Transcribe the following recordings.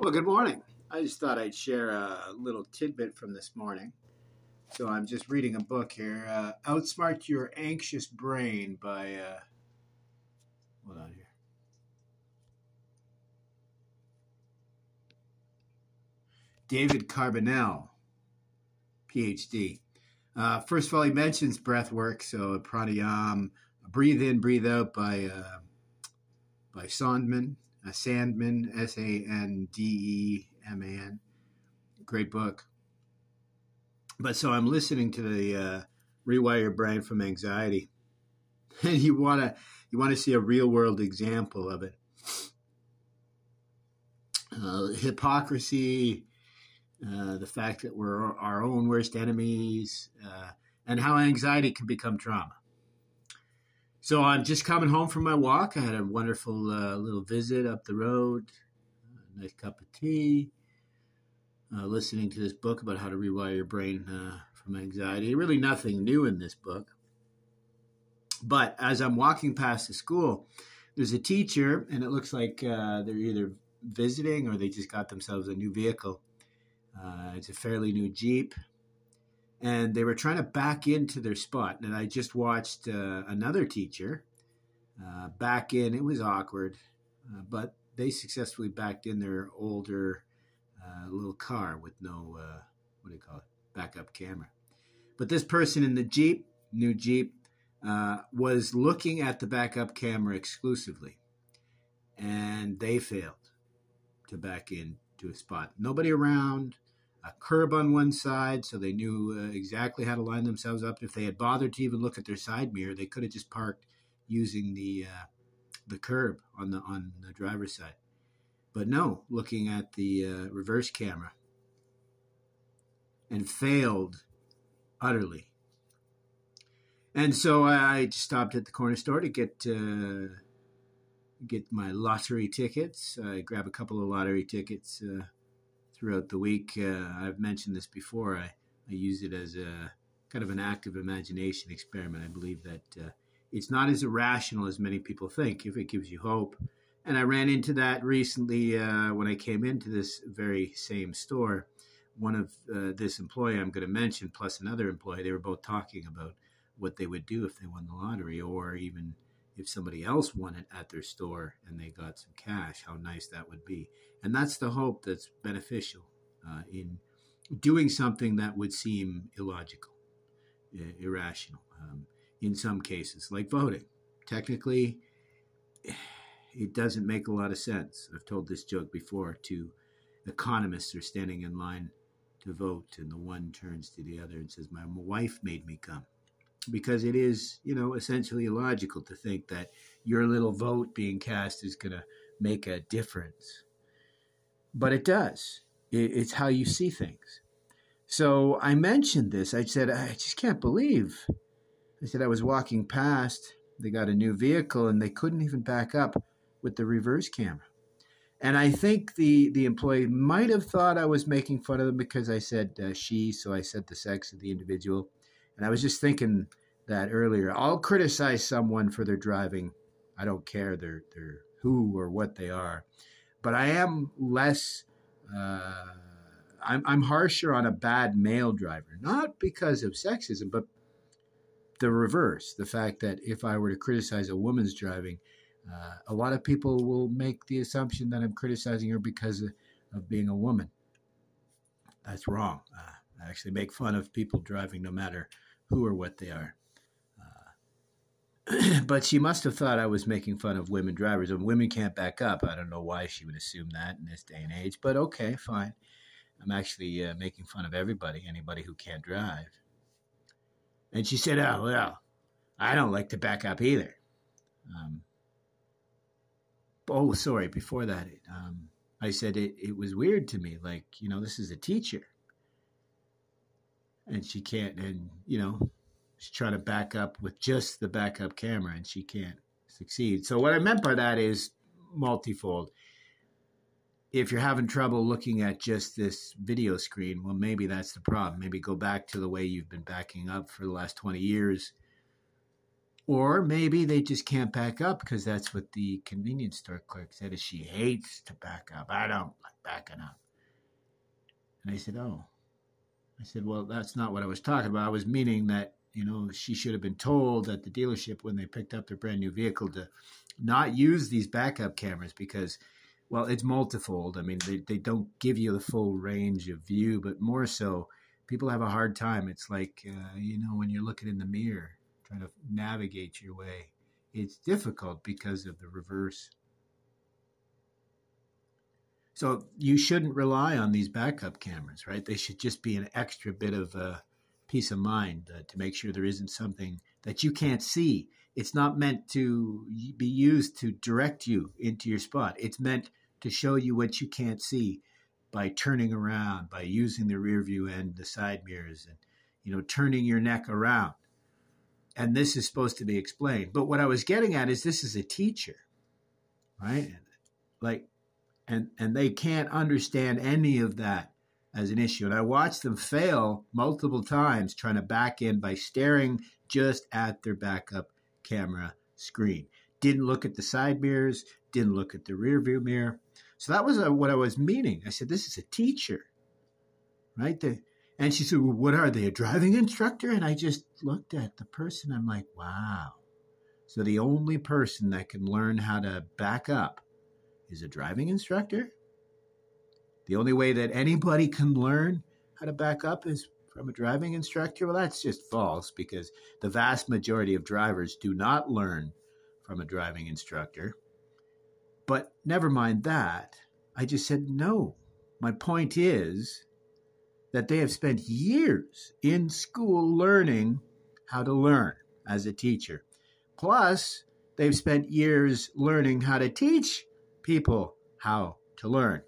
Well, good morning. I just thought I'd share a little tidbit from this morning. So I'm just reading a book here, uh, "Outsmart Your Anxious Brain" by. Uh, hold on here. David Carbonell, PhD. Uh, first of all, he mentions breath work, so pranayam, breathe in, breathe out by uh, by Sondman, uh, Sandman, S A N D E M A N. Great book. But so I'm listening to the uh, Rewire Your Brain from Anxiety, and you wanna you want to see a real world example of it. Uh, hypocrisy, uh, the fact that we're our own worst enemies, uh, and how anxiety can become trauma. So I'm just coming home from my walk. I had a wonderful uh, little visit up the road, a nice cup of tea, uh, listening to this book about how to rewire your brain uh, from anxiety. Really, nothing new in this book. But as I'm walking past the school, there's a teacher, and it looks like uh, they're either visiting or they just got themselves a new vehicle. Uh, it's a fairly new Jeep and they were trying to back into their spot. And I just watched uh, another teacher uh, back in. It was awkward, uh, but they successfully backed in their older uh, little car with no, uh, what do you call it, backup camera. But this person in the Jeep, new Jeep, uh, was looking at the backup camera exclusively. And they failed to back into a spot. Nobody around a curb on one side, so they knew uh, exactly how to line themselves up. If they had bothered to even look at their side mirror, they could have just parked using the uh, the curb on the on the driver's side. But no, looking at the uh, reverse camera, and failed utterly. And so I stopped at the corner store to get uh, get my lottery tickets. I grab a couple of lottery tickets uh, throughout the week. Uh, I've mentioned this before. I, I use it as a kind of an active imagination experiment. I believe that uh, it's not as irrational as many people think if it gives you hope. And I ran into that recently uh, when I came into this very same store. One of uh, this employee I'm going to mention, plus another employee, they were both talking about what they would do if they won the lottery, or even if somebody else won it at their store and they got some cash, how nice that would be. And that's the hope that's beneficial uh, in doing something that would seem illogical, irrational um, in some cases, like voting. Technically, it doesn't make a lot of sense. I've told this joke before to economists who are standing in line to vote, and the one turns to the other and says, My wife made me come because it is, you know, essentially illogical to think that your little vote being cast is going to make a difference. But it does. It's how you see things. So I mentioned this. I said, I just can't believe. I said, I was walking past. They got a new vehicle and they couldn't even back up with the reverse camera. And I think the, the employee might have thought I was making fun of them because I said uh, she, so I said the sex of the individual. And I was just thinking that earlier. I'll criticize someone for their driving. I don't care their their who or what they are, but I am less. Uh, I'm I'm harsher on a bad male driver, not because of sexism, but the reverse. The fact that if I were to criticize a woman's driving, uh, a lot of people will make the assumption that I'm criticizing her because of, of being a woman. That's wrong. Uh, I actually make fun of people driving no matter who or what they are. Uh, but she must have thought I was making fun of women drivers, and women can't back up. I don't know why she would assume that in this day and age, but okay, fine. I'm actually uh, making fun of everybody, anybody who can't drive. And she said, Oh, well, I don't like to back up either. Um, oh, sorry, before that, um, I said it, it was weird to me. Like, you know, this is a teacher and she can't and you know she's trying to back up with just the backup camera and she can't succeed so what i meant by that is multifold if you're having trouble looking at just this video screen well maybe that's the problem maybe go back to the way you've been backing up for the last 20 years Or maybe they just can't back up because that's what the convenience store clerk said is she hates to back up. I don't like backing up. And I said, Oh. I said, Well, that's not what I was talking about. I was meaning that, you know, she should have been told at the dealership when they picked up their brand new vehicle to not use these backup cameras because well, it's multifold. I mean, they, they don't give you the full range of view, but more so, people have a hard time. It's like, uh, you know, when you're looking in the mirror, trying to navigate your way, it's difficult because of the reverse. So you shouldn't rely on these backup cameras, right? They should just be an extra bit of uh, peace of mind uh, to make sure there isn't something that you can't see. It's not meant to be used to direct you into your spot. It's meant to show you what you can't see by turning around, by using the rear view and the side mirrors and you know turning your neck around. And this is supposed to be explained. But what I was getting at is this is a teacher, right? Like and and they can't understand any of that as an issue. And I watched them fail multiple times trying to back in by staring just at their backup camera screen. Didn't look at the side mirrors, didn't look at the rear view mirror. So that was a, what I was meaning. I said, this is a teacher, right? The, and she said, well, what are they, a driving instructor? And I just looked at the person. I'm like, wow. So the only person that can learn how to back up is a driving instructor? The only way that anybody can learn how to back up is from a driving instructor? Well, that's just false because the vast majority of drivers do not learn from a driving instructor. But never mind that. I just said no. My point is that they have spent years in school learning how to learn as a teacher. Plus, they've spent years learning how to teach people how to learn.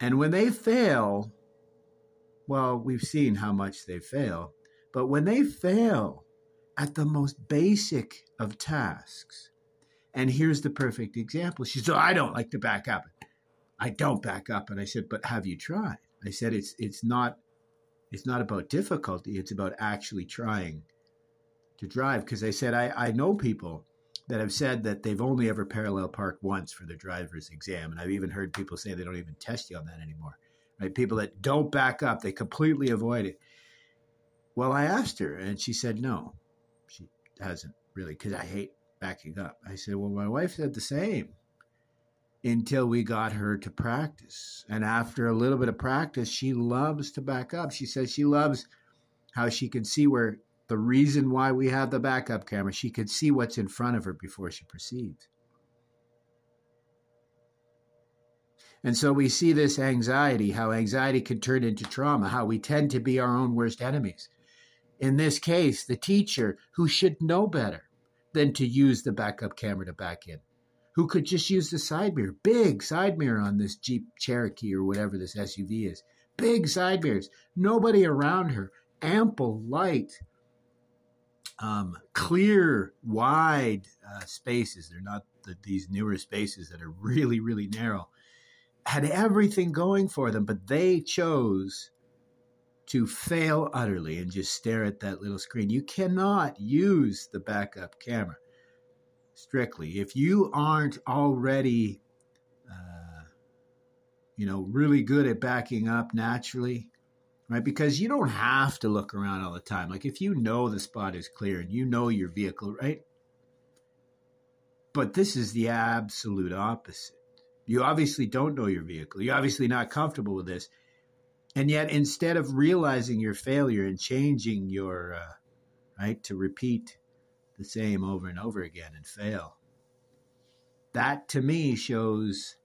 And when they fail, well, we've seen how much they fail, but when they fail at the most basic of tasks, and here's the perfect example. She said, oh, I don't like to back up. I don't back up. And I said, but have you tried? I said, it's, it's not, it's not about difficulty. It's about actually trying to drive. Cause I said, I, I know people that have said that they've only ever parallel parked once for their driver's exam. And I've even heard people say they don't even test you on that anymore. Right? People that don't back up, they completely avoid it. Well, I asked her and she said no. She hasn't really because I hate backing up. I said, Well, my wife said the same until we got her to practice. And after a little bit of practice, she loves to back up. She says she loves how she can see where the reason why we have the backup camera, she could see what's in front of her before she proceeds. And so we see this anxiety, how anxiety can turn into trauma, how we tend to be our own worst enemies. In this case, the teacher who should know better than to use the backup camera to back in, who could just use the side mirror, big side mirror on this Jeep Cherokee or whatever this SUV is, big side mirrors, nobody around her, ample light, um, clear, wide uh, spaces. They're not the, these newer spaces that are really, really narrow. Had everything going for them, but they chose to fail utterly and just stare at that little screen. You cannot use the backup camera strictly. If you aren't already, uh, you know, really good at backing up naturally, right? Because you don't have to look around all the time. Like if you know the spot is clear and you know your vehicle, right? But this is the absolute opposite. You obviously don't know your vehicle. You're obviously not comfortable with this. And yet, instead of realizing your failure and changing your, uh, right, to repeat the same over and over again and fail, that to me shows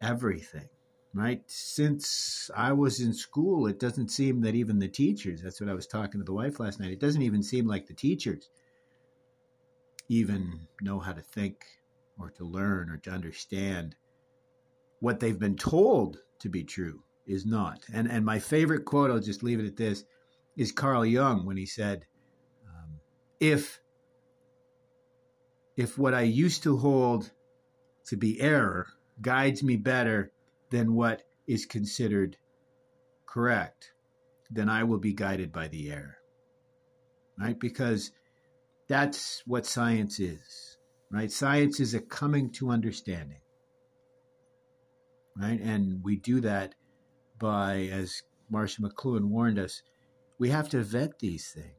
everything, right? Since I was in school, it doesn't seem that even the teachers, that's what I was talking to the wife last night, it doesn't even seem like the teachers even know how to think or to learn or to understand what they've been told to be true is not. And and my favorite quote, I'll just leave it at this, is Carl Jung when he said, um, "If if what I used to hold to be error guides me better than what is considered correct, then I will be guided by the error." Right? Because That's what science is, right? Science is a coming to understanding, right? And we do that by, as Marshall McLuhan warned us, we have to vet these things.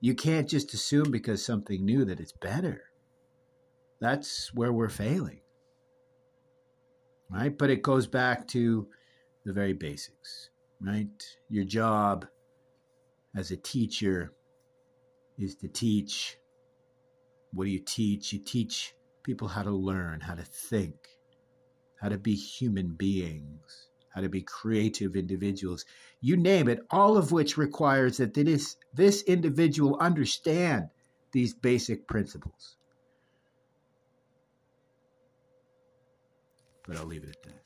You can't just assume because something new that it's better. That's where we're failing. Right? But it goes back to the very basics, right? Your job as a teacher is to teach. What do you teach? You teach people how to learn, how to think, how to be human beings, how to be creative individuals. You name it, all of which requires that this, this individual understand these basic principles. But I'll leave it at that.